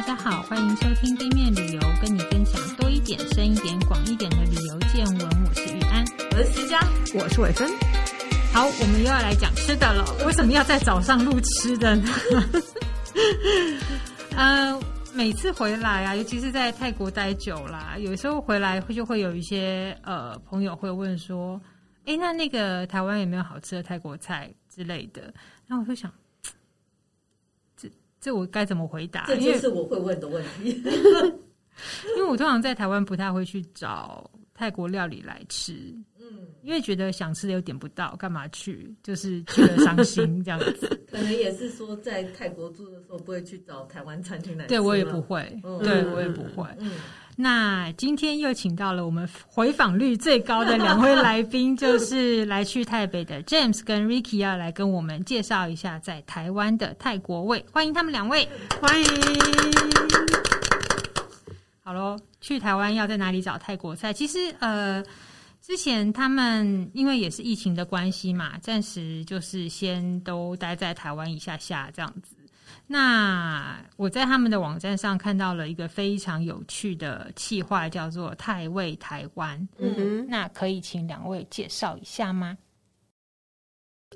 大家好，欢迎收听 B 面旅游，跟你分享多一点、深一点、广一点的旅游见闻。我是玉安，我是思佳，我是伟芬。好，我们又要来讲吃的了。为什么要在早上录吃的呢？嗯、呃，每次回来啊，尤其是在泰国待久了，有时候回来会就会有一些呃朋友会问说：“哎，那那个台湾有没有好吃的泰国菜之类的？”然后我就想。这我该怎么回答？这就是我会问的问题，因为我通常在台湾不太会去找泰国料理来吃，嗯，因为觉得想吃的又点不到，干嘛去？就是觉得伤心这样子。可能也是说，在泰国住的时候不会去找台湾餐厅来吃。对我也不会，嗯、对我也不会。嗯。那今天又请到了我们回访率最高的两位来宾，就是 来去台北的 James 跟 Ricky，要来跟我们介绍一下在台湾的泰国味。欢迎他们两位，欢迎。好喽，去台湾要在哪里找泰国菜？其实呃，之前他们因为也是疫情的关系嘛，暂时就是先都待在台湾一下下这样子。那我在他们的网站上看到了一个非常有趣的企划，叫做“太味台湾”。嗯哼，那可以请两位介绍一下吗？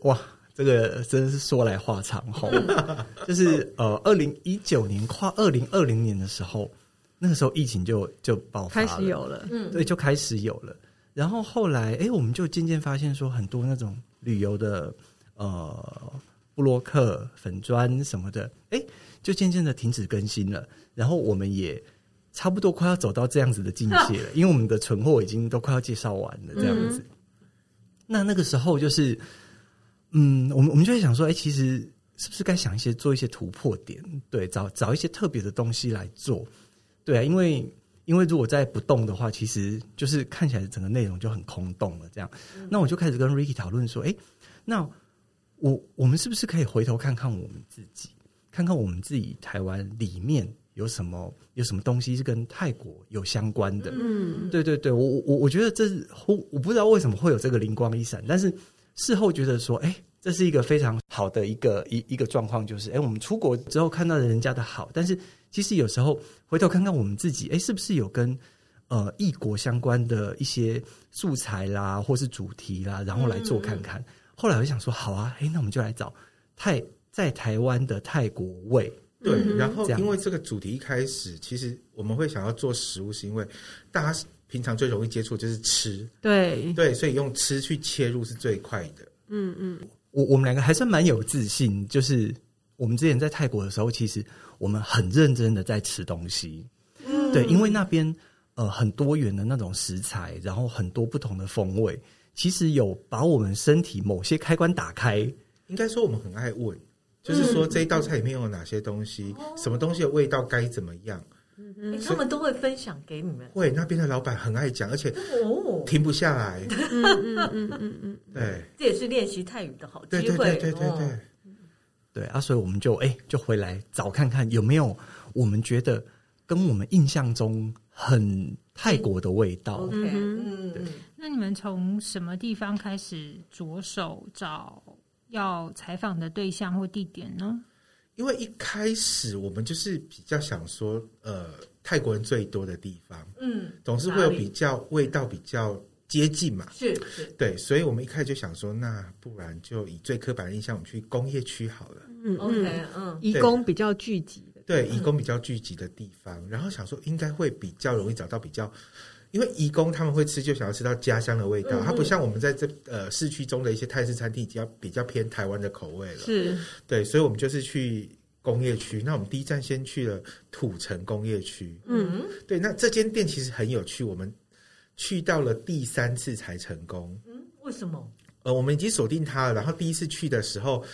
哇，这个真是说来话长哈。就是呃，二零一九年跨二零二零年的时候，那个时候疫情就就爆发了，开始有了，嗯，对，就开始有了。然后后来，哎，我们就渐渐发现说，很多那种旅游的呃。部落客粉砖什么的，哎，就渐渐的停止更新了。然后我们也差不多快要走到这样子的境界了，因为我们的存货已经都快要介绍完了，这样子。嗯、那那个时候就是，嗯，我们我们就会想说，哎，其实是不是该想一些做一些突破点？对，找找一些特别的东西来做。对啊，因为因为如果再不动的话，其实就是看起来整个内容就很空洞了。这样，嗯、那我就开始跟 Ricky 讨论说，哎，那。我我们是不是可以回头看看我们自己，看看我们自己台湾里面有什么有什么东西是跟泰国有相关的？嗯，对对对，我我我觉得这是我我不知道为什么会有这个灵光一闪，但是事后觉得说，哎，这是一个非常好的一个一一个状况，就是哎，我们出国之后看到了人家的好，但是其实有时候回头看看我们自己，哎，是不是有跟呃异国相关的一些素材啦，或是主题啦，然后来做看看。嗯后来我就想说，好啊，哎，那我们就来找泰在台湾的泰国味。对，然后因为这个主题一开始，其实我们会想要做食物，是因为大家平常最容易接触就是吃，对对，所以用吃去切入是最快的。嗯嗯，我我们两个还算蛮有自信，就是我们之前在泰国的时候，其实我们很认真的在吃东西。嗯，对，因为那边呃很多元的那种食材，然后很多不同的风味。其实有把我们身体某些开关打开，应该说我们很爱问，就是说这一道菜里面有哪些东西，嗯、什么东西的味道该怎么样，嗯。嗯，他们都会分享给你们。会，那边的老板很爱讲，而且哦。停不下来，嗯嗯嗯嗯嗯，对，这也是练习泰语的好机会，对对对对对对，哦、对啊，所以我们就哎就回来找看看有没有我们觉得跟我们印象中很泰国的味道。嗯嗯，对。那你们从什么地方开始着手找要采访的对象或地点呢？因为一开始我们就是比较想说，呃，泰国人最多的地方，嗯，总是会有比较味道比较接近嘛，是是，对，所以我们一开始就想说，那不然就以最刻板的印象，我们去工业区好了，嗯，OK，嗯，移工比较聚集。的，对，移工比较聚集的地方，然后想说应该会比较容易找到比较。因为移工他们会吃，就想要吃到家乡的味道。它不像我们在这呃市区中的一些泰式餐厅，比较比较偏台湾的口味了。是，对，所以我们就是去工业区。那我们第一站先去了土城工业区。嗯，对。那这间店其实很有趣，我们去到了第三次才成功。嗯，为什么？呃，我们已经锁定它了。然后第一次去的时候，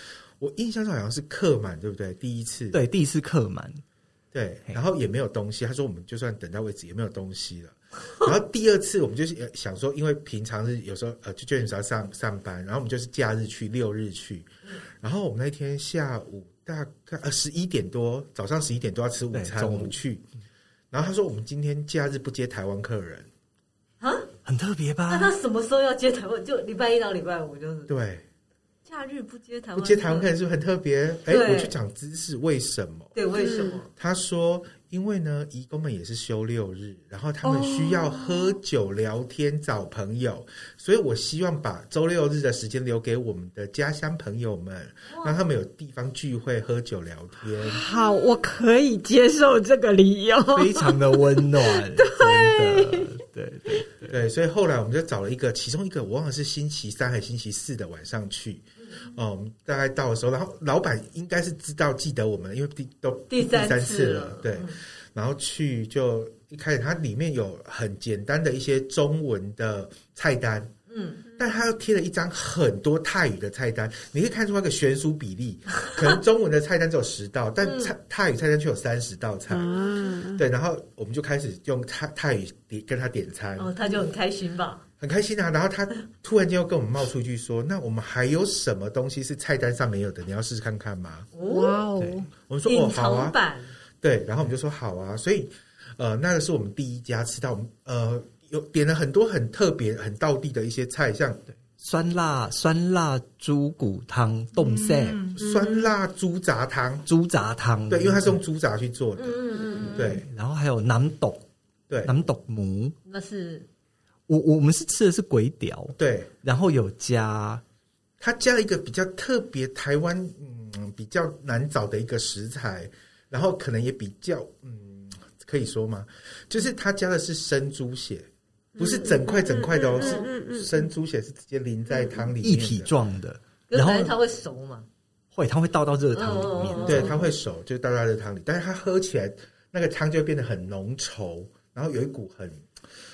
我印象中好像是客满，对不对？第一次，对，第一次客满。对，然后也没有东西。他说我们就算等到位置也没有东西了。然后第二次我们就是想说，因为平常是有时候呃就就你只要上上班，然后我们就是假日去六日去，然后我们那天下午大概呃十一点多，早上十一点多要吃午餐，我们去，然后他说我们今天假日不接台湾客人啊，很特别吧？那他什么时候要接台湾？就礼拜一到礼拜五就是对。假日不接台湾，不接台湾客人是不是很特别？哎对，我去讲知识，为什么？对，为什么？他说，因为呢，义工们也是休六日，然后他们需要喝酒聊天、oh. 找朋友，所以我希望把周六日的时间留给我们的家乡朋友们，oh. 让他们有地方聚会、喝酒聊天。好，我可以接受这个理由，非常的温暖。对，对对对对，所以后来我们就找了一个，其中一个我忘了是星期三还是星期四的晚上去。哦，我们大概到的时候，然后老板应该是知道记得我们，因为第都第三次了，次了对。嗯、然后去就一开始，它里面有很简单的一些中文的菜单，嗯，但他又贴了一张很多泰语的菜单，你可以看出那个悬殊比例，可能中文的菜单只有十道，但泰泰语菜单却有三十道菜，嗯，对。然后我们就开始用泰泰语点跟他点餐，哦，他就很开心吧。很开心啊！然后他突然间又跟我们冒出一句说：“那我们还有什么东西是菜单上没有的？你要试试看看吗？”哇哦！我们说：“哦，好啊。”对，然后我们就说：“好啊。”所以，呃，那个是我们第一家吃到我们，呃，有点了很多很特别、很道地的一些菜，像酸辣酸辣猪骨汤、冻菜、嗯、酸辣猪杂汤、猪杂汤。对，因为它是用猪杂去做的。嗯嗯对，然后还有南斗，对，南斗母，那是。我我们是吃的是鬼屌，对，然后有加，它加了一个比较特别台湾嗯比较难找的一个食材，然后可能也比较嗯可以说吗？就是他加的是生猪血，不是整块整块的哦，是生猪血是直接淋在汤里面一体状的，然后它会熟吗？会，它会倒到热汤里面，对，它会熟，就倒到热汤里，但是它喝起来那个汤就会变得很浓稠，然后有一股很。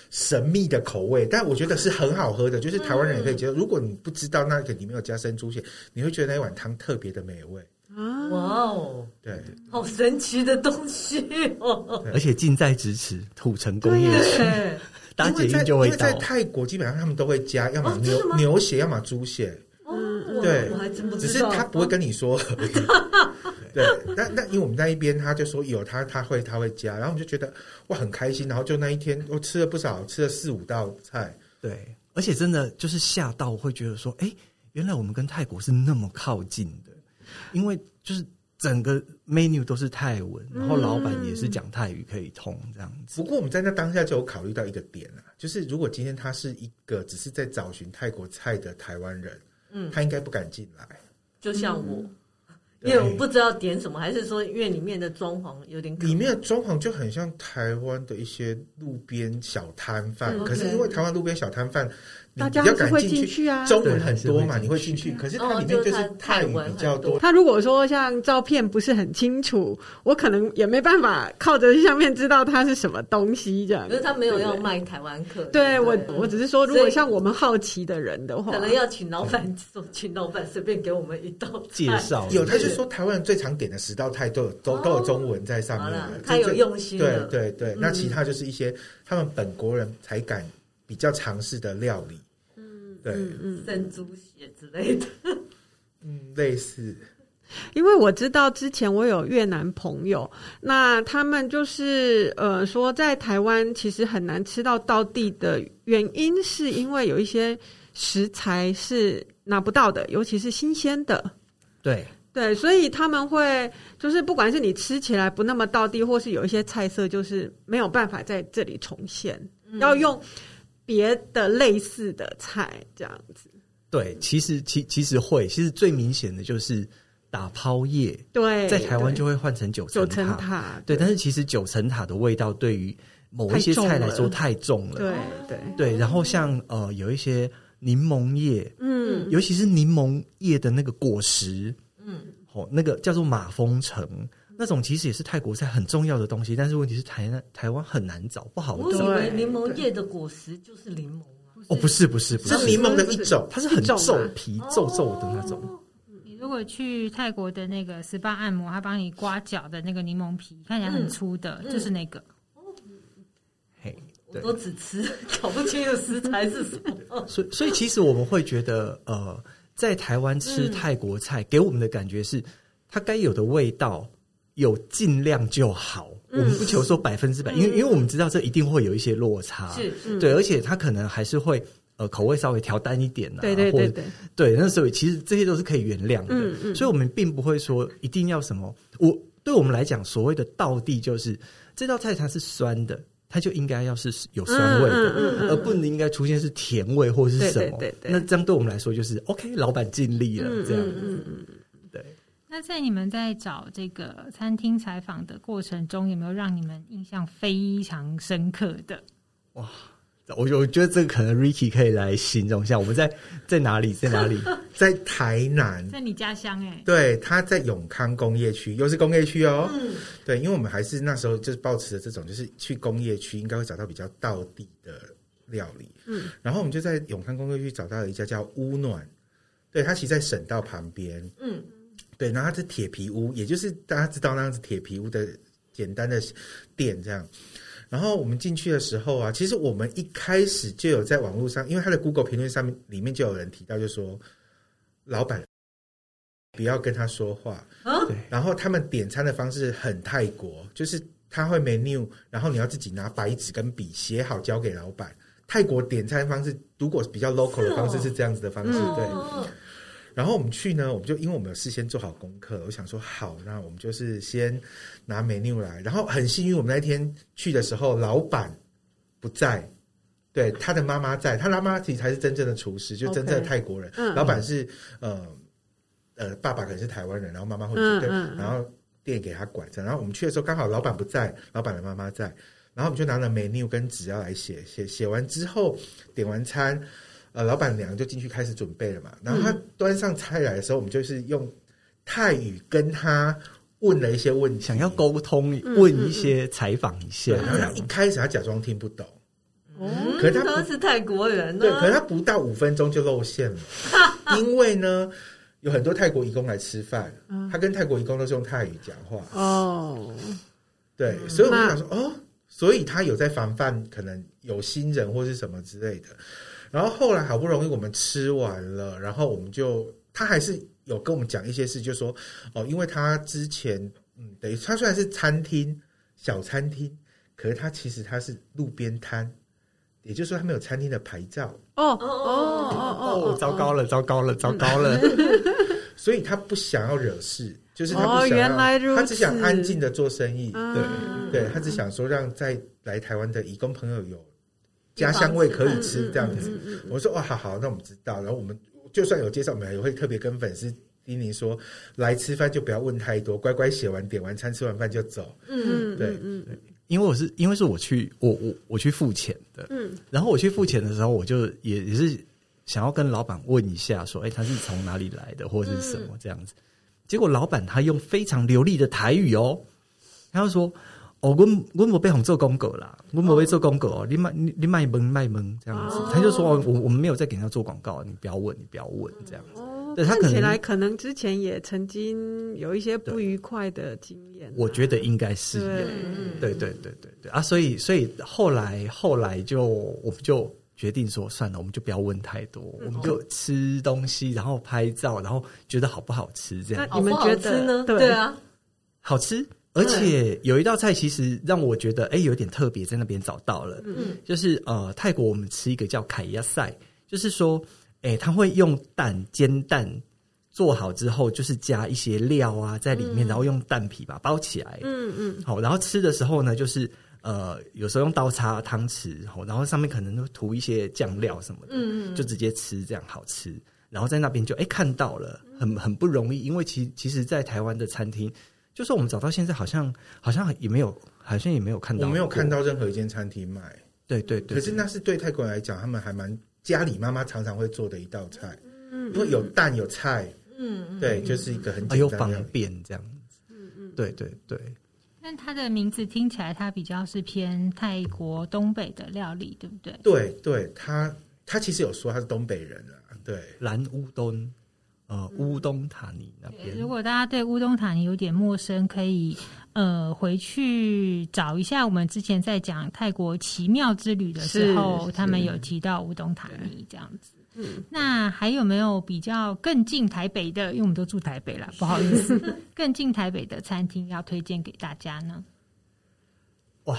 神秘的口味，但我觉得是很好喝的，就是台湾人也可以接受。如果你不知道那个里面有加生猪血，你会觉得那一碗汤特别的美味。哇哦，对，好神奇的东西哦！而且近在咫尺，土城工业区，搭捷运就会到。因为在泰国，基本上他们都会加，要么牛牛血，要么猪血。哦，对，我还真不知道。只是他不会跟你说。对，那那因为我们那一边他就说有他他会他会加，然后我们就觉得哇很开心，然后就那一天我吃了不少，吃了四五道菜，对，而且真的就是吓到会觉得说，哎，原来我们跟泰国是那么靠近的，因为就是整个 menu 都是泰文，然后老板也是讲泰语可以通这样子。不过我们在那当下就有考虑到一个点啊，就是如果今天他是一个只是在找寻泰国菜的台湾人，嗯，他应该不敢进来，就像我。因为我不知道点什么，还是说因为里面的装潢有点可……里面的装潢就很像台湾的一些路边小摊贩，可是因为台湾路边小摊贩。大家还是会进去啊，中文很多嘛，你会进去。可是它里面就是泰文比较多。他如果说像照片不是很清楚，我可能也没办法靠着相片知道它是什么东西这样。可是他没有要卖台湾客。对我，我只是说，如果像我们好奇的人的话，可能要请老板，请老板随便给我们一道介绍。有，他就说台湾人最常点的十道菜都有都都有中文在上面。他有用心。对对对，那其他就是一些他们本国人才敢比较尝试的料理。对，嗯嗯，生猪血之类的，嗯，类似。因为我知道之前我有越南朋友，那他们就是呃说，在台湾其实很难吃到道地的原因，是因为有一些食材是拿不到的，尤其是新鲜的。对对，所以他们会就是不管是你吃起来不那么道地，或是有一些菜色就是没有办法在这里重现，嗯、要用。别的类似的菜这样子，对，其实其其实会，其实最明显的就是打抛叶，对，在台湾就会换成九层塔，九层塔，对，但是其实九层塔的味道对于某一些菜来说太重了，对对。对。然后像呃有一些柠檬叶，嗯，尤其是柠檬叶的那个果实，嗯，哦，那个叫做马蜂橙。那种其实也是泰国菜很重要的东西，但是问题是台湾台湾很难找，不好找。我以为柠檬叶的果实就是柠檬啊。哦，不是不是，不是柠檬的一种，它是很皱皮皱皱的那种。你如果去泰国的那个 SPA 按摩，他帮你刮脚的那个柠檬皮，看起来很粗的，就是那个。嘿，我都只吃，搞不清楚食材是什么。所以所以其实我们会觉得，呃，在台湾吃泰国菜，给我们的感觉是它该有的味道。有尽量就好，我们不求说百分之百，因为因为我们知道这一定会有一些落差，是，对，而且他可能还是会呃口味稍微调淡一点啊，对对对对，对，那时候其实这些都是可以原谅的，嗯嗯，所以我们并不会说一定要什么，我对我们来讲所谓的道地就是这道菜它是酸的，它就应该要是有酸味的，嗯嗯嗯、而不能应该出现是甜味或是什么。对对。对对，那这样对我们来说就是 OK，老板尽力了，这样。子。嗯嗯嗯、对。那在你们在找这个餐厅采访的过程中，有没有让你们印象非常深刻的？哇！我我觉得这个可能 Ricky 可以来形容一下，我们在在哪里，在哪里，在台南，在你家乡哎、欸，对，他在永康工业区，又是工业区哦，嗯，对，因为我们还是那时候就是抱持着这种，就是去工业区应该会找到比较道地的料理，嗯，然后我们就在永康工业区找到了一家叫屋暖，对，它其实在省道旁边，嗯，对，然后它是铁皮屋，也就是大家知道那样子铁皮屋的简单的店这样。然后我们进去的时候啊，其实我们一开始就有在网络上，因为他的 Google 评论上面里面就有人提到，就说老板不要跟他说话。对。然后他们点餐的方式很泰国，就是他会 menu，然后你要自己拿白纸跟笔写好交给老板。泰国点餐方式如果比较 local 的方式是这样子的方式，对。然后我们去呢，我们就因为我们有事先做好功课，我想说好，那我们就是先拿 menu 来。然后很幸运，我们那天去的时候，老板不在，对，他的妈妈在，他妈妈其实才是真正的厨师，就真正的泰国人。Okay. 老板是呃呃，爸爸可能是台湾人，然后妈妈会对，然后店给他管着。然后我们去的时候，刚好老板不在，老板的妈妈在，然后我们就拿了 menu 跟纸要来写，写写完之后点完餐。呃，老板娘就进去开始准备了嘛。然后她端上菜来的时候，嗯、我们就是用泰语跟她问了一些问题，想要沟通，问一些采访一下。然后他一开始她假装听不懂，嗯、可是他都是泰国人，啊，对，可是他不到五分钟就露馅了，因为呢，有很多泰国义工来吃饭，他跟泰国义工都是用泰语讲话。哦。对，所以我们想说，哦，所以他有在防范可能有新人或是什么之类的。然后后来好不容易我们吃完了，然后我们就他还是有跟我们讲一些事，就说哦，因为他之前嗯，等于他虽然是餐厅小餐厅，可是他其实他是路边摊，也就是说他没有餐厅的牌照。哦哦哦哦哦，糟糕了，糟糕了，糟糕了！所以他不想要惹事，就是他不想要，他只想安静的做生意。对对，他只想说让在来台湾的义工朋友有。家乡味可以吃这样子，嗯嗯嗯、我说哦，好好，那我们知道。然后我们就算有介绍，我们也会特别跟粉丝叮咛说，来吃饭就不要问太多，乖乖写完点完餐吃完饭就走。嗯对嗯对，因为我是因为是我去我我我去付钱的，嗯，然后我去付钱的时候，我就也也是想要跟老板问一下，说，哎，他是从哪里来的，或者是什么这样子。嗯、结果老板他用非常流利的台语哦，他就说。哦，我我没被红做广告啦，我没被做广告哦。你卖你你卖萌卖萌这样子，他就说我我们没有在给人家做广告，你不要问，你不要问这样子。哦，对他看起来可能之前也曾经有一些不愉快的经验。我觉得应该是有，对对对对对啊，所以所以后来后来就我们就决定说算了，我们就不要问太多，我们就吃东西，然后拍照，然后觉得好不好吃这样。你们觉得呢？对啊，好吃。而且有一道菜，其实让我觉得哎、欸，有点特别，在那边找到了，嗯，就是呃，泰国我们吃一个叫凯亚赛，就是说，哎、欸，他会用蛋煎蛋做好之后，就是加一些料啊在里面，嗯、然后用蛋皮把它包起来，嗯嗯，好，然后吃的时候呢，就是呃，有时候用刀叉汤匙，然后上面可能涂一些酱料什么的，嗯嗯，就直接吃，这样好吃。然后在那边就哎、欸、看到了，很很不容易，因为其其实，在台湾的餐厅。就是我们找到现在，好像好像也没有，好像也没有看到，我没有看到任何一间餐厅卖。对对对，可是那是对泰国人来讲，他们还蛮家里妈妈常常会做的一道菜，嗯，因为有蛋有菜，嗯，对，就是一个很简单又方便这样子，嗯嗯，对对对。但它的名字听起来，它比较是偏泰国东北的料理，对不对？对对，他他其实有说他是东北人啊，对，蓝乌冬。呃，乌东塔尼那边，如果大家对乌东塔尼有点陌生，可以呃回去找一下我们之前在讲泰国奇妙之旅的时候，他们有提到乌东塔尼这样子。嗯，那还有没有比较更近台北的？因为我们都住台北了，不好意思，更近台北的餐厅要推荐给大家呢？哇，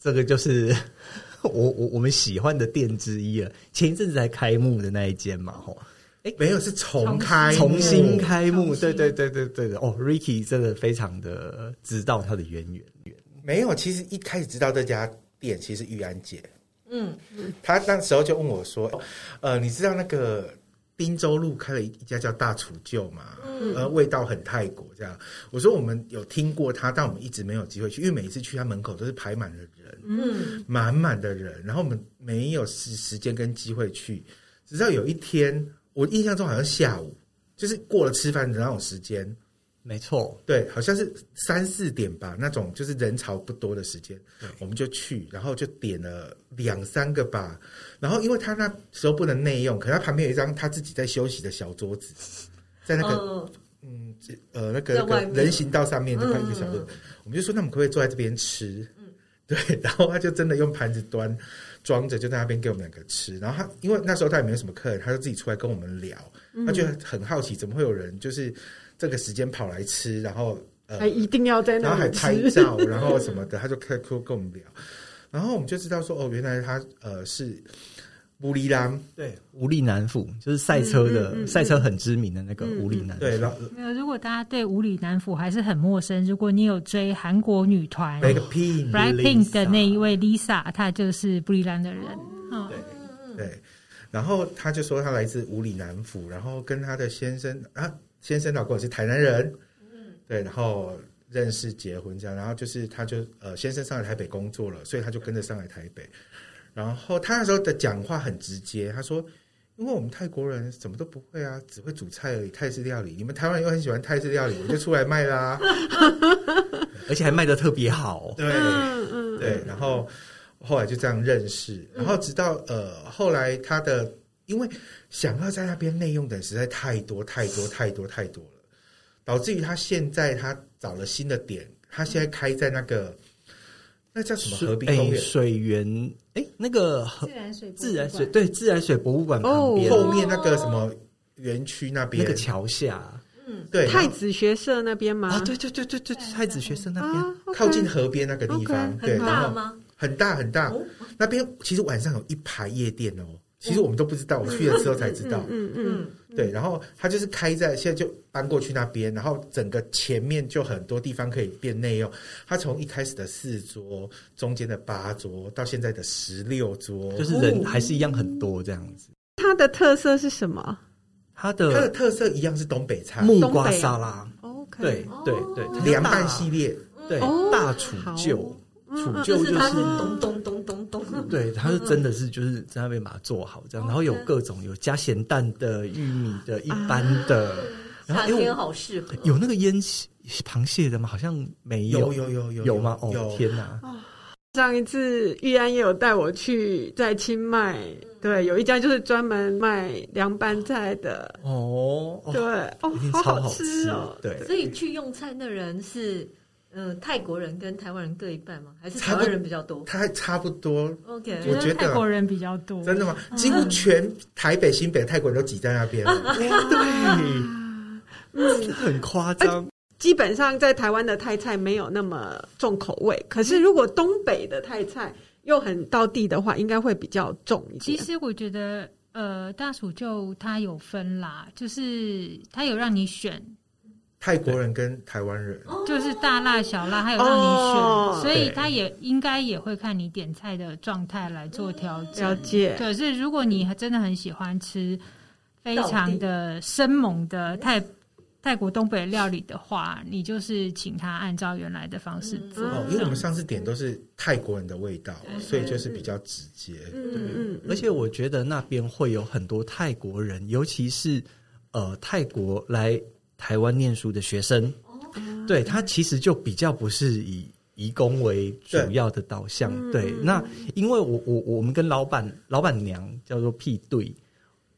这个就是 我我我们喜欢的店之一了。前一阵子才开幕的那一间嘛，吼。哎，欸、没有，是重开，重新开幕，对对对对对的。哦，Ricky 真的非常的知道他的渊源，没有，其实一开始知道这家店，其实玉安姐，嗯，她那时候就问我说：“呃，你知道那个滨州路开了一家叫大厨旧嘛？嗯，呃，味道很泰国这样。”我说：“我们有听过他，但我们一直没有机会去，因为每一次去他门口都是排满了人，嗯，满满的人，然后我们没有时时间跟机会去。直到有一天，我印象中好像下午，就是过了吃饭的那种时间。”没错，对，好像是三四点吧，那种就是人潮不多的时间，我们就去，然后就点了两三个吧，然后因为他那时候不能内用，可是他旁边有一张他自己在休息的小桌子，在那个、哦、嗯呃那个那个人行道上面就放一个小桌子，嗯、我们就说那我们可不可以坐在这边吃？嗯，对，然后他就真的用盘子端装着就在那边给我们两个吃，然后他因为那时候他也没有什么客人，他就自己出来跟我们聊，他觉得很好奇怎么会有人就是。这个时间跑来吃，然后呃，还一定要在那里，然后还拍照，然后什么的，他就开 Q 跟我们聊，然后我们就知道说，哦，原来他呃是武里南，对，武里南府就是赛车的、嗯嗯嗯、赛车很知名的那个武里南府。对，没有，如果大家对武里南府还是很陌生，如果你有追韩国女团 Blackpink Blackpink 的那一位 Lisa，她就是布里兰的人。哦、对对，然后他就说他来自武里南府，然后跟他的先生啊。先生老公是台南人，嗯，对，然后认识结婚这样，然后就是他就呃，先生上来台北工作了，所以他就跟着上来台北。然后他那时候的讲话很直接，他说：“因为我们泰国人什么都不会啊，只会煮菜而已，泰式料理。你们台湾又很喜欢泰式料理，我就出来卖啦，而且还卖得特别好。”对，对，然后后来就这样认识，然后直到呃后来他的。因为想要在那边内用的人实在太多太多太多太多了，导致于他现在他找了新的点，他现在开在那个那叫什么？河滨公园？水源哎，那个自然水自然水对自然水博物馆旁边。后面那个什么园区那边？那个桥下，嗯，对，太子学社那边吗？啊，对对对对对，太子学社。那边靠近河边那个地方，对，很大吗？很大很大，那边其实晚上有一排夜店哦。其实我们都不知道，我去了之后才知道。嗯嗯，嗯，对。然后它就是开在现在就搬过去那边，然后整个前面就很多地方可以变内用。它从一开始的四桌，中间的八桌，到现在的十六桌，就是人还是一样很多这样子。它的特色是什么？它的它的特色一样是东北菜，木瓜沙拉。OK，对对对，凉拌系列，对大楚旧。楚旧就是咚咚咚咚咚，对，它是真的是就是在那边把它做好这样，然后有各种有加咸蛋的、玉米的、一般的，夏天好适合。有那个腌螃蟹的吗？好像没有，有有有有有吗？哦天哪！上一次玉安也有带我去在清迈，对，有一家就是专门卖凉拌菜的哦，对，哦，好好吃哦，对。所以去用餐的人是。嗯，泰国人跟台湾人各一半吗？还是台湾人比较多？他还差不多。OK，我觉得泰国人比较多。真的吗？几乎全台北、新北的泰国人都挤在那边。对，很夸张。基本上在台湾的泰菜没有那么重口味，可是如果东北的泰菜又很到地的话，应该会比较重一点。其实我觉得，呃，大楚就它有分啦，就是它有让你选。泰国人跟台湾人就是大辣小辣，还有让你选，哦、所以他也应该也会看你点菜的状态来做调整。了解。可是如果你真的很喜欢吃非常的生猛的泰泰国东北料理的话，你就是请他按照原来的方式做。哦，因为我们上次点都是泰国人的味道，所以就是比较直接。嗯，而且我觉得那边会有很多泰国人，尤其是呃泰国来。台湾念书的学生，对，他其实就比较不是以移工为主要的导向。对，对，那因为我我我们跟老板老板娘叫做屁对，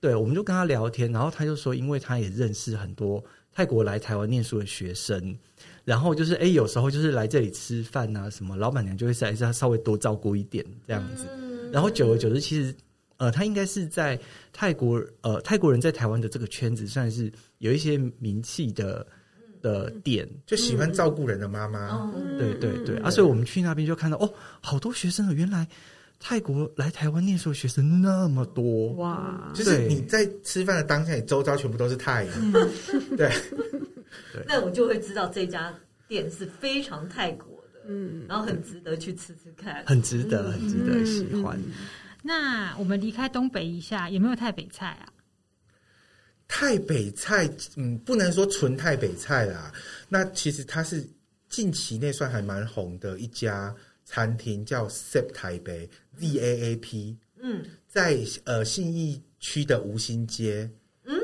对，我们就跟他聊天，然后他就说，因为他也认识很多泰国来台湾念书的学生，然后就是哎，有时候就是来这里吃饭啊什么，老板娘就会在他稍微多照顾一点这样子，然后久而久之，其实。呃，他应该是在泰国，呃，泰国人在台湾的这个圈子算是有一些名气的的店，就喜欢照顾人的妈妈。嗯、对对对，啊，所以我们去那边就看到哦，好多学生啊，原来泰国来台湾念书的学生那么多。哇！就是你在吃饭的当下，你周遭全部都是泰人，对。对，那我就会知道这家店是非常泰国的。嗯，然后很值得去吃吃看，很值得，很值得喜欢。嗯、那我们离开东北一下，有没有太北菜啊？太北菜，嗯，不能说纯太北菜啦。那其实它是近期内算还蛮红的一家餐厅，叫 ZAAP 台北 Z A A P。嗯，在呃信义区的吴兴街。嗯，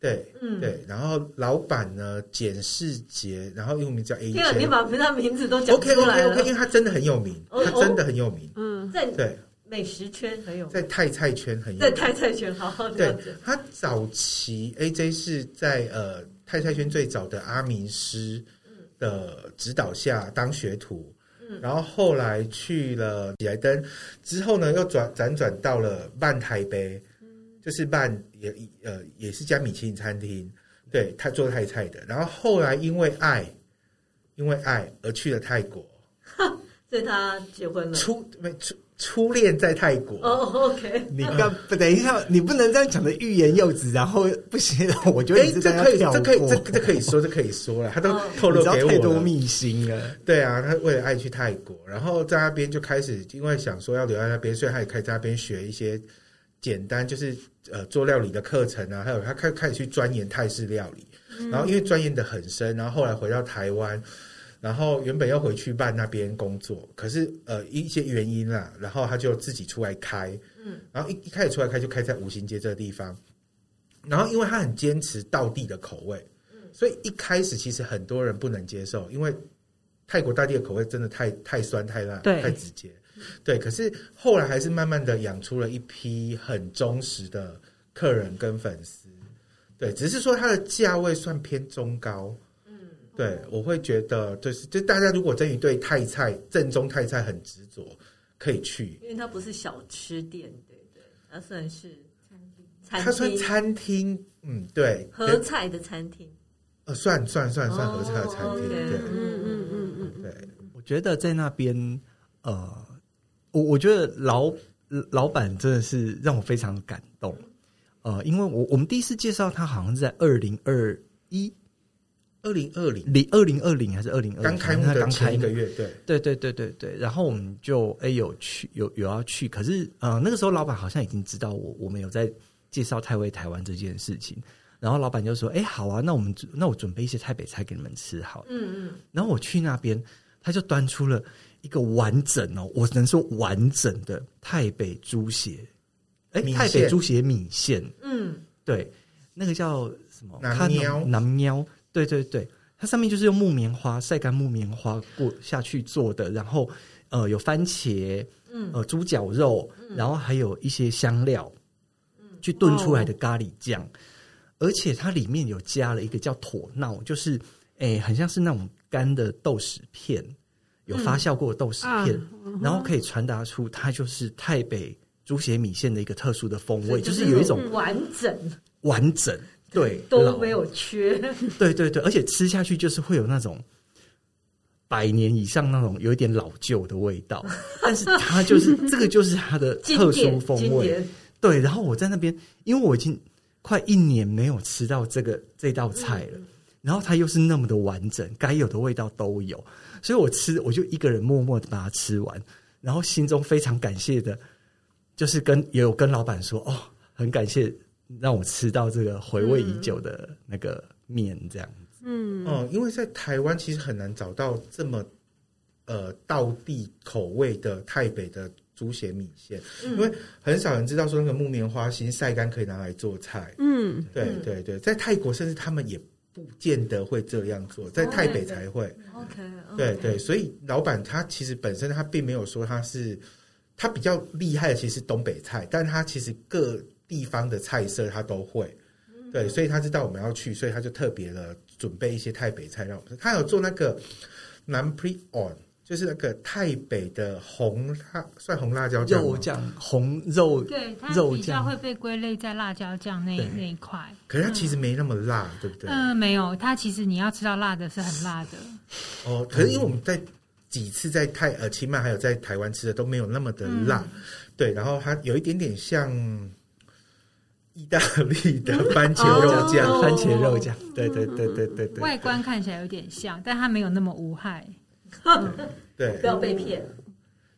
对，嗯对。然后老板呢简世杰，然后英文名叫 A。天啊，你把他名字都讲出来了。OK OK OK，因为他真的很有名，他真的很有名。嗯，在对。美食圈很有，在泰菜圈很有，在泰菜圈好好对。他早期 AJ 是在呃泰菜圈最早的阿明师的指导下当学徒，嗯，然后后来去了喜来登，之后呢又转辗转到了曼台北，嗯，就是曼也呃也是家米其林餐厅，对他做泰菜的，然后后来因为爱因为爱而去了泰国，所以他结婚了，出没出。初恋在泰国。哦、oh,，OK，你刚不等一下，你不能这样讲的欲言又止，然后不行，我觉得你这可以，这可以，这这可以说，这可以说了，他都透露给我太多秘辛了。对啊，他为了爱去泰国，然后在那边就开始，因为想说要留在那边，所以他也开始在那边学一些简单，就是呃做料理的课程啊，还有他开开始去钻研泰式料理，然后因为钻研的很深，然后后来回到台湾。然后原本要回去办那边工作，可是呃一些原因啦，然后他就自己出来开，嗯，然后一一开始出来开就开在五星街这个地方，然后因为他很坚持道地的口味，嗯，所以一开始其实很多人不能接受，因为泰国大地的口味真的太太酸太辣，对，太直接，对。可是后来还是慢慢的养出了一批很忠实的客人跟粉丝，对，只是说它的价位算偏中高。对，我会觉得就是，就大家如果真的对泰菜正宗泰菜很执着，可以去，因为它不是小吃店，对对，它算是餐厅，它算餐厅，嗯，对，合菜的餐厅，呃，算算算算合菜的餐厅，哦、对，嗯嗯嗯嗯，对，我觉得在那边，呃，我我觉得老老板真的是让我非常感动，呃，因为我我们第一次介绍他，好像是在二零二一。二零二零，零二零二零还是二零二？刚开幕的前一个月，对对对对对对。然后我们就哎有去有有要去，可是呃那个时候老板好像已经知道我我们有在介绍泰味台湾这件事情，然后老板就说：“哎好啊，那我们那我准备一些泰北菜给你们吃好。”嗯嗯。然后我去那边，他就端出了一个完整哦，我只能说完整的泰北猪血，哎泰北猪血米线。嗯，对，那个叫什么？南喵南喵。对对对，它上面就是用木棉花晒干木棉花过下去做的，然后呃有番茄，嗯，呃猪脚肉，嗯，然后还有一些香料，嗯，去炖出来的咖喱酱，哦，而且它里面有加了一个叫妥闹，就是诶很像是那种干的豆豉片，有发酵过的豆豉片，嗯，然后可以传达出它就是泰北猪血米线的一个特殊的风味，就，就是有一种完整完整。对，都没有缺。对对对，而且吃下去就是会有那种百年以上那种有一点老旧的味道，但是它就是这个就是它的特殊风味。对，然后我在那边，因为我已经快一年没有吃到这个这道菜了，嗯，然后它又是那么的完整，该有的味道都有，所以我吃我就一个人默默的把它吃完，然后心中非常感谢的，就是跟也有跟老板说哦，很感谢。让我吃到这个回味已久的那个面，这样子。嗯，哦，因为在台湾其实很难找到这么呃道地口味的泰北的猪血米线，嗯，因为很少人知道说那个木棉花心晒干可以拿来做菜。嗯，对对对，在泰国甚至他们也不见得会这样做，在泰北才会。OK，对对，所以老板他其实本身他并没有说他是他比较厉害的，其实是东北菜，但他其实各。地方的菜色他都会，对，所以他知道我们要去，所以他就特别的准备一些泰北菜让我们。他有做那个南 pre on，就是那个泰北的红辣，算红辣椒酱肉酱，红肉对，它比较会被归类在辣椒酱那那一块。可是它其实没那么辣，嗯、对不对？嗯，没有，它其实你要吃到辣的是很辣的。哦，可是因为我们在几次在泰呃，起码还有在台湾吃的都没有那么的辣，嗯、对，然后它有一点点像。意大利的番茄肉酱，哦、番茄肉酱，对对对对对对，外观看起来有点像，但它没有那么无害。对，不要被骗。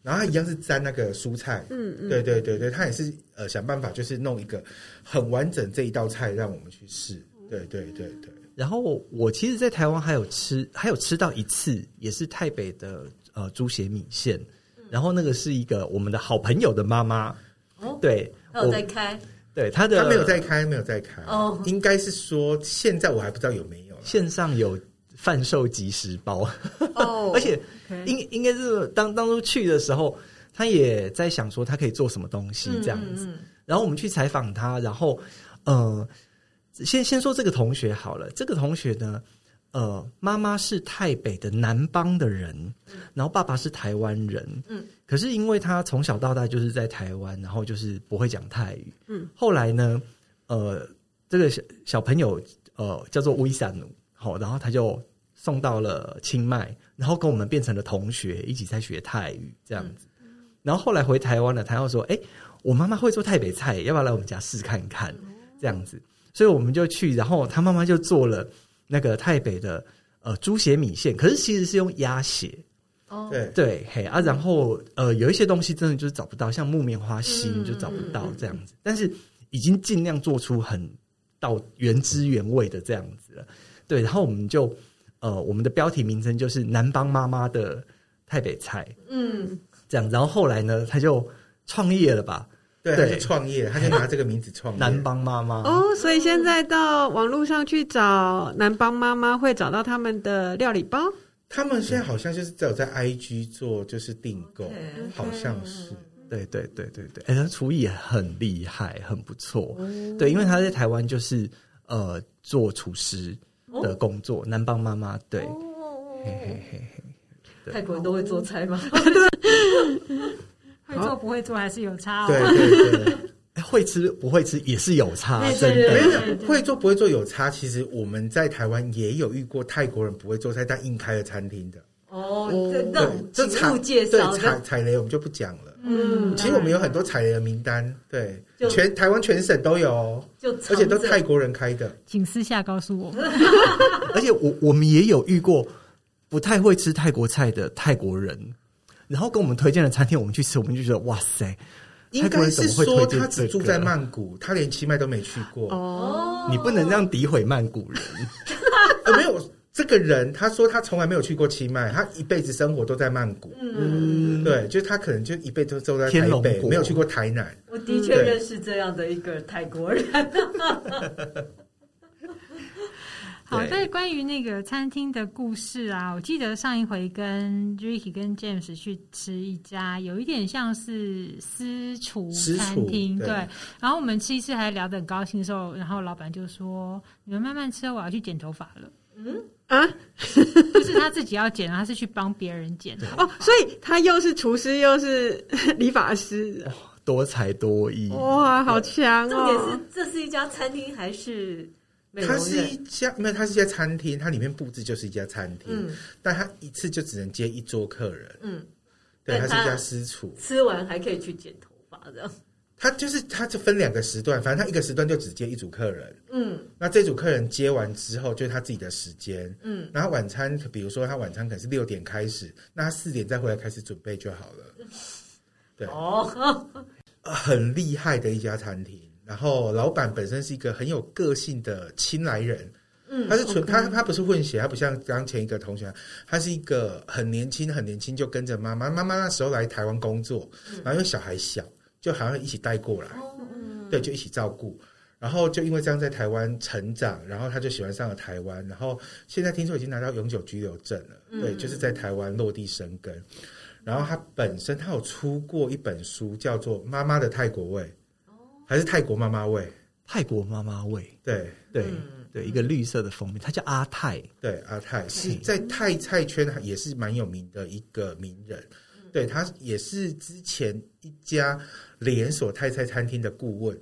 然后它一样是沾那个蔬菜，嗯嗯，对对对对，它也是呃想办法就是弄一个很完整这一道菜让我们去试，对对对对。然后我其实，在台湾还有吃，还有吃到一次，也是台北的呃猪血米线，然后那个是一个我们的好朋友的妈妈，哦，对，我有在开，对他的他没有在开，没有在开，哦，应该是说现在我还不知道有没有线上有。贩售即食包，哦，而且应应该是当当初去的时候，他也在想说他可以做什么东西这样子。嗯嗯、然后我们去采访他，然后呃，先先说这个同学好了。这个同学呢，呃，妈妈是泰北的南邦的人，然后爸爸是台湾人。嗯，可是因为他从小到大就是在台湾，然后就是不会讲泰语。嗯，后来呢，呃，这个小小朋友呃叫做威萨努。好，然后他就送到了清迈，然后跟我们变成了同学，一起在学泰语这样子。然后后来回台湾了，他又说：“哎，我妈妈会做泰北菜，要不要来我们家试看看？”这样子，所以我们就去，然后他妈妈就做了那个泰北的呃猪血米线，可是其实是用鸭血。哦，对对，嘿啊，然后呃有一些东西真的就是找不到，像木棉花心就找不到这样子，但是已经尽量做出很到原汁原味的这样子了。对，然后我们就，呃，我们的标题名称就是“南邦妈妈的泰北菜”，嗯，这样。然后后来呢，他就创业了吧？对，他就创业，他就拿这个名字创业“南邦妈妈”。哦，所以现在到网络上去找“南邦妈妈”，会找到他们的料理包。他们现在好像就是只有在 IG 做，就是订购，嗯、好像是。对对对对对，哎，他厨艺也很厉害，很不错。嗯、对，因为他在台湾就是呃做厨师。的工作，南邦妈妈对，嘿嘿嘿嘿，泰国人都会做菜吗？会做不会做还是有差哦。对对对，会吃不会吃也是有差，真的。没有会做不会做有差。其实我们在台湾也有遇过泰国人不会做菜，但硬开了餐厅的。哦，这这请介绍踩踩雷我们就不讲了。嗯，其实我们有很多踩雷的名单，对，全台湾全省都有，就而且都泰国人开的，请私下告诉我。而且我我们也有遇过不太会吃泰国菜的泰国人，然后跟我们推荐的餐厅，我们去吃，我们就觉得哇塞，应该是说他只住在曼谷，他连清迈都没去过。哦，你不能这样诋毁曼谷人。没有。这个人他说他从来没有去过清迈，他一辈子生活都在曼谷。嗯，对，就他可能就一辈子都在台北，没有去过台南。我的确认识这样的一个泰国人。好，在关于那个餐厅的故事啊，我记得上一回跟 Ricky 跟 James 去吃一家有一点像是私厨餐厅，对。然后我们吃一次还聊得很高兴的时候，然后老板就说：“你们慢慢吃，我要去剪头发了。”嗯啊，就是他自己要剪，他是去帮别人剪哦，所以他又是厨师又是理发师，多才多艺哇，好强哦！重点是这是一家餐厅还是？它是一家没有，它是一家餐厅，它里面布置就是一家餐厅，嗯，但它一次就只能接一桌客人，嗯，对，它是一家私厨，吃完还可以去剪头发这样。他就是，他就分两个时段，反正他一个时段就只接一组客人。嗯，那这组客人接完之后，就是他自己的时间。嗯，然后晚餐，比如说他晚餐可能是六点开始，那他四点再回来开始准备就好了。对，哦，很厉害的一家餐厅。然后老板本身是一个很有个性的清莱人。嗯，他是纯 okay. 他他不是混血，他不像刚前一个同学，他是一个很年轻很年轻就跟着妈妈，妈妈那时候来台湾工作，然后因为小孩小。就好像一起带过来，嗯对，就一起照顾，然后就因为这样在台湾成长，然后他就喜欢上了台湾，然后现在听说已经拿到永久居留证了，对，就是在台湾落地生根。然后他本身他有出过一本书，叫做《妈妈的泰国味》，还是泰国妈妈味？泰国妈妈味，对对对，一个绿色的封面，它叫阿泰，对阿泰是在泰菜圈也是蛮有名的一个名人。对，他也是之前一家连锁泰菜餐厅的顾问。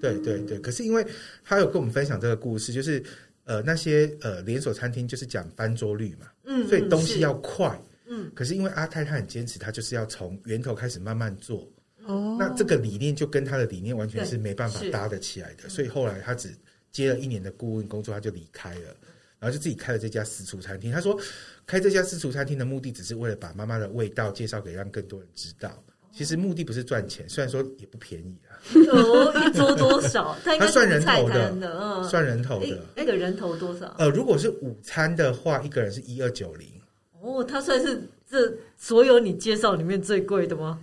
对对对。可是因为他有跟我们分享这个故事，就是呃那些呃连锁餐厅就是讲翻桌率嘛，嗯，所以东西要快，嗯。可是因为阿泰他很坚持，他就是要从源头开始慢慢做。哦。那这个理念就跟他的理念完全是没办法搭得起来的，所以后来他只接了一年的顾问工作，他就离开了。然后就自己开了这家私厨餐厅。他说，开这家私厨餐厅的目的只是为了把妈妈的味道介绍给让更多人知道。其实目的不是赚钱，虽然说也不便宜啊。哦，一桌多少？他应该算人头的，嗯，算人头的。那个人头多少？呃，如果是午餐的话，一个人是一二九零。哦，他算是这所有你介绍里面最贵的吗？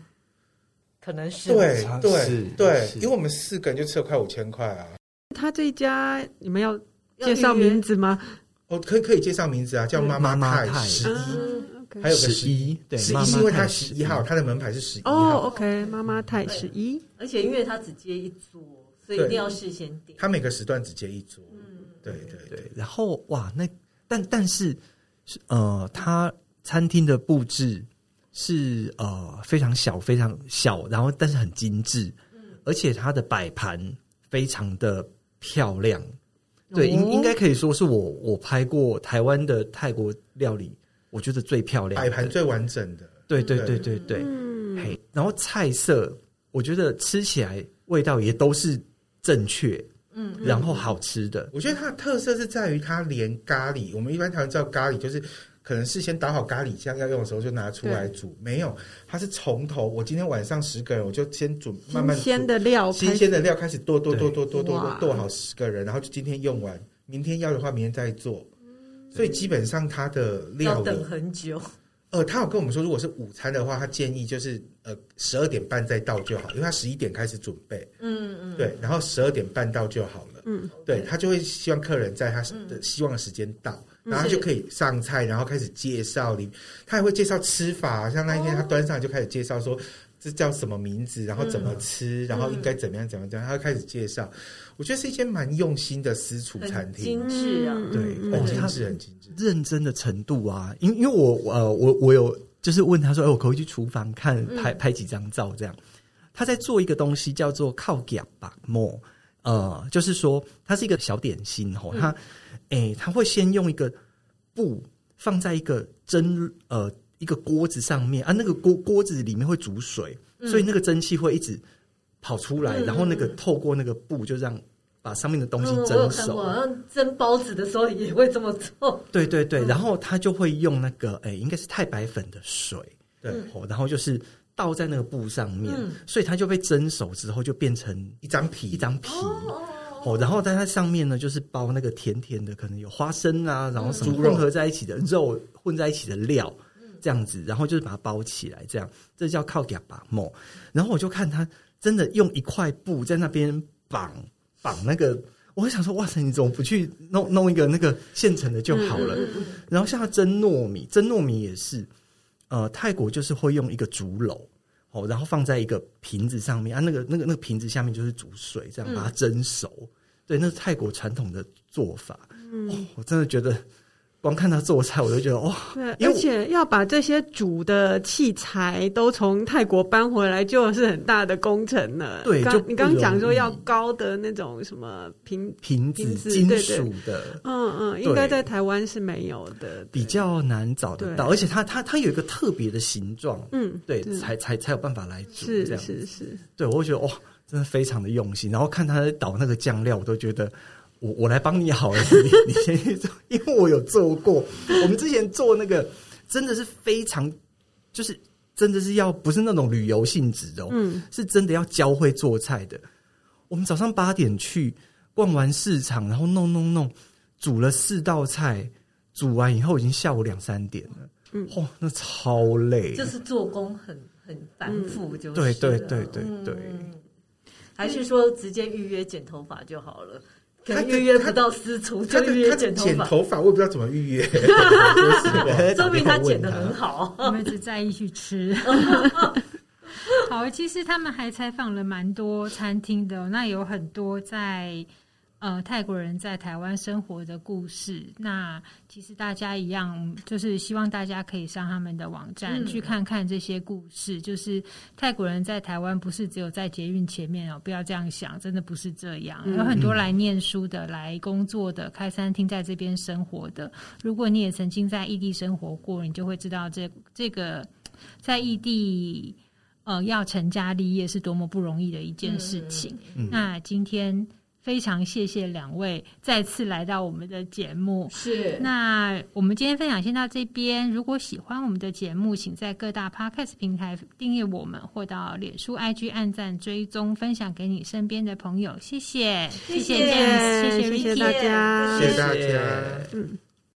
可能是。对对对，因为我们四个人就吃了快五千块啊。他这一家你们要介绍名字吗？哦，可以可以介绍名字啊，叫妈妈泰十一。还有个十一，对，十一是因为他十一号，他的门牌是十一号。哦，OK，妈妈泰十一，而且因为他只接一桌，所以一定要事先订。他每个时段只接一桌，嗯，对对对。然后哇，那但但是呃，他餐厅的布置是呃非常小，非常小，然后但是很精致，而且它的摆盘非常的漂亮。对，应应该可以说是我我拍过台湾的泰国料理。我觉得最漂亮，摆盘最完整的，对对对对对，嗯，嘿，然后菜色，我觉得吃起来味道也都是正确，嗯，然后好吃的。我觉得它的特色是在于它连咖喱，我们一般台湾知道咖喱就是可能事先打好咖喱酱要用的时候就拿出来煮，没有，它是从头，我今天晚上十个人，我就先煮，慢慢新鲜的料，新鲜的料开始剁剁剁剁剁剁剁好十个人，然后就今天用完，明天要的话明天再做。所以基本上它的料等很久。呃，他有跟我们说，如果是午餐的话，他建议就是呃十二点半再到就好，因为他十一点开始准备。嗯嗯。对，然后十二点半到就好了。嗯。对，他就会希望客人在他的希望的时间到，然后就可以上菜，然后开始介绍你，他还会介绍吃法，像那一天他端上来就开始介绍说。这叫什么名字？然后怎么吃？嗯、然后应该怎么样？怎么样？怎样？他会开始介绍。我觉得是一间蛮用心的私厨餐厅，精致啊，对，很精致，很精致，认真的程度啊。因因为我呃，我我有就是问他说，哎，我可不可以去厨房看拍拍几张照？这样，他在做一个东西叫做靠夹吧莫，呃，就是说它是一个小点心吼，他哎，他会先用一个布放在一个蒸呃。一个锅子上面啊，那个锅锅子里面会煮水，嗯、所以那个蒸汽会一直跑出来，嗯、然后那个透过那个布就这样把上面的东西蒸熟。好像蒸包子的时候也会这么做。对对对，然后他就会用那个哎，应该是太白粉的水，对，嗯、然后就是倒在那个布上面，嗯、所以它就被蒸熟之后就变成一张皮，一张皮。哦，然后在它上面呢，就是包那个甜甜的，可能有花生啊，然后什么混合在一起的肉，混在一起的料。这样子，然后就是把它包起来，这样这叫靠夹把梦。然后我就看他真的用一块布在那边绑绑那个，我会想说，哇塞，你怎么不去弄弄一个那个现成的就好了？嗯嗯嗯、然后像他蒸糯米，蒸糯米也是，呃，泰国就是会用一个竹篓哦，然后放在一个瓶子上面啊，那个那个那个瓶子下面就是煮水，这样把它蒸熟。嗯、对，那是泰国传统的做法。嗯、哦，我真的觉得。光看他做菜，我就觉得哇！对，而且要把这些煮的器材都从泰国搬回来，就是很大的工程了。对，刚就你刚刚讲说要高的那种什么瓶瓶子，金属的，嗯嗯，应该在台湾是没有的，比较难找得到。而且它它它有一个特别的形状，嗯，对，才才才有办法来煮。是是是，对，我会觉得哇，真的非常的用心。然后看他在倒那个酱料，我都觉得。我我来帮你好了，你你先去做，因为我有做过。我们之前做那个真的是非常，就是真的是要不是那种旅游性质的，哦，嗯，是真的要教会做菜的。我们早上八点去逛完市场，然后弄弄弄，煮了四道菜，煮完以后已经下午两三点了。嗯，哇，那超累，就是做工很很繁复，就对对对对对。还是说直接预约剪头发就好了？他预约不到私厨，就预约剪头发。剪头发我也不知道怎么预约，说明他剪的很好。我们只在意去吃。好，其实他们还采访了蛮多餐厅的，那有很多在。呃，泰国人在台湾生活的故事，那其实大家一样，就是希望大家可以上他们的网站、嗯、去看看这些故事。就是泰国人在台湾不是只有在捷运前面哦，不要这样想，真的不是这样。嗯、有很多来念书的、来工作的、开餐厅在这边生活的。如果你也曾经在异地生活过，你就会知道这这个在异地呃要成家立业是多么不容易的一件事情。嗯嗯、那今天。非常谢谢两位再次来到我们的节目。是，那我们今天分享先到这边。如果喜欢我们的节目，请在各大 Podcast 平台订阅我们，或到脸书、IG 按赞、追踪、分享给你身边的朋友。谢谢，谢谢，谢谢，谢谢大家，谢谢大家，嗯。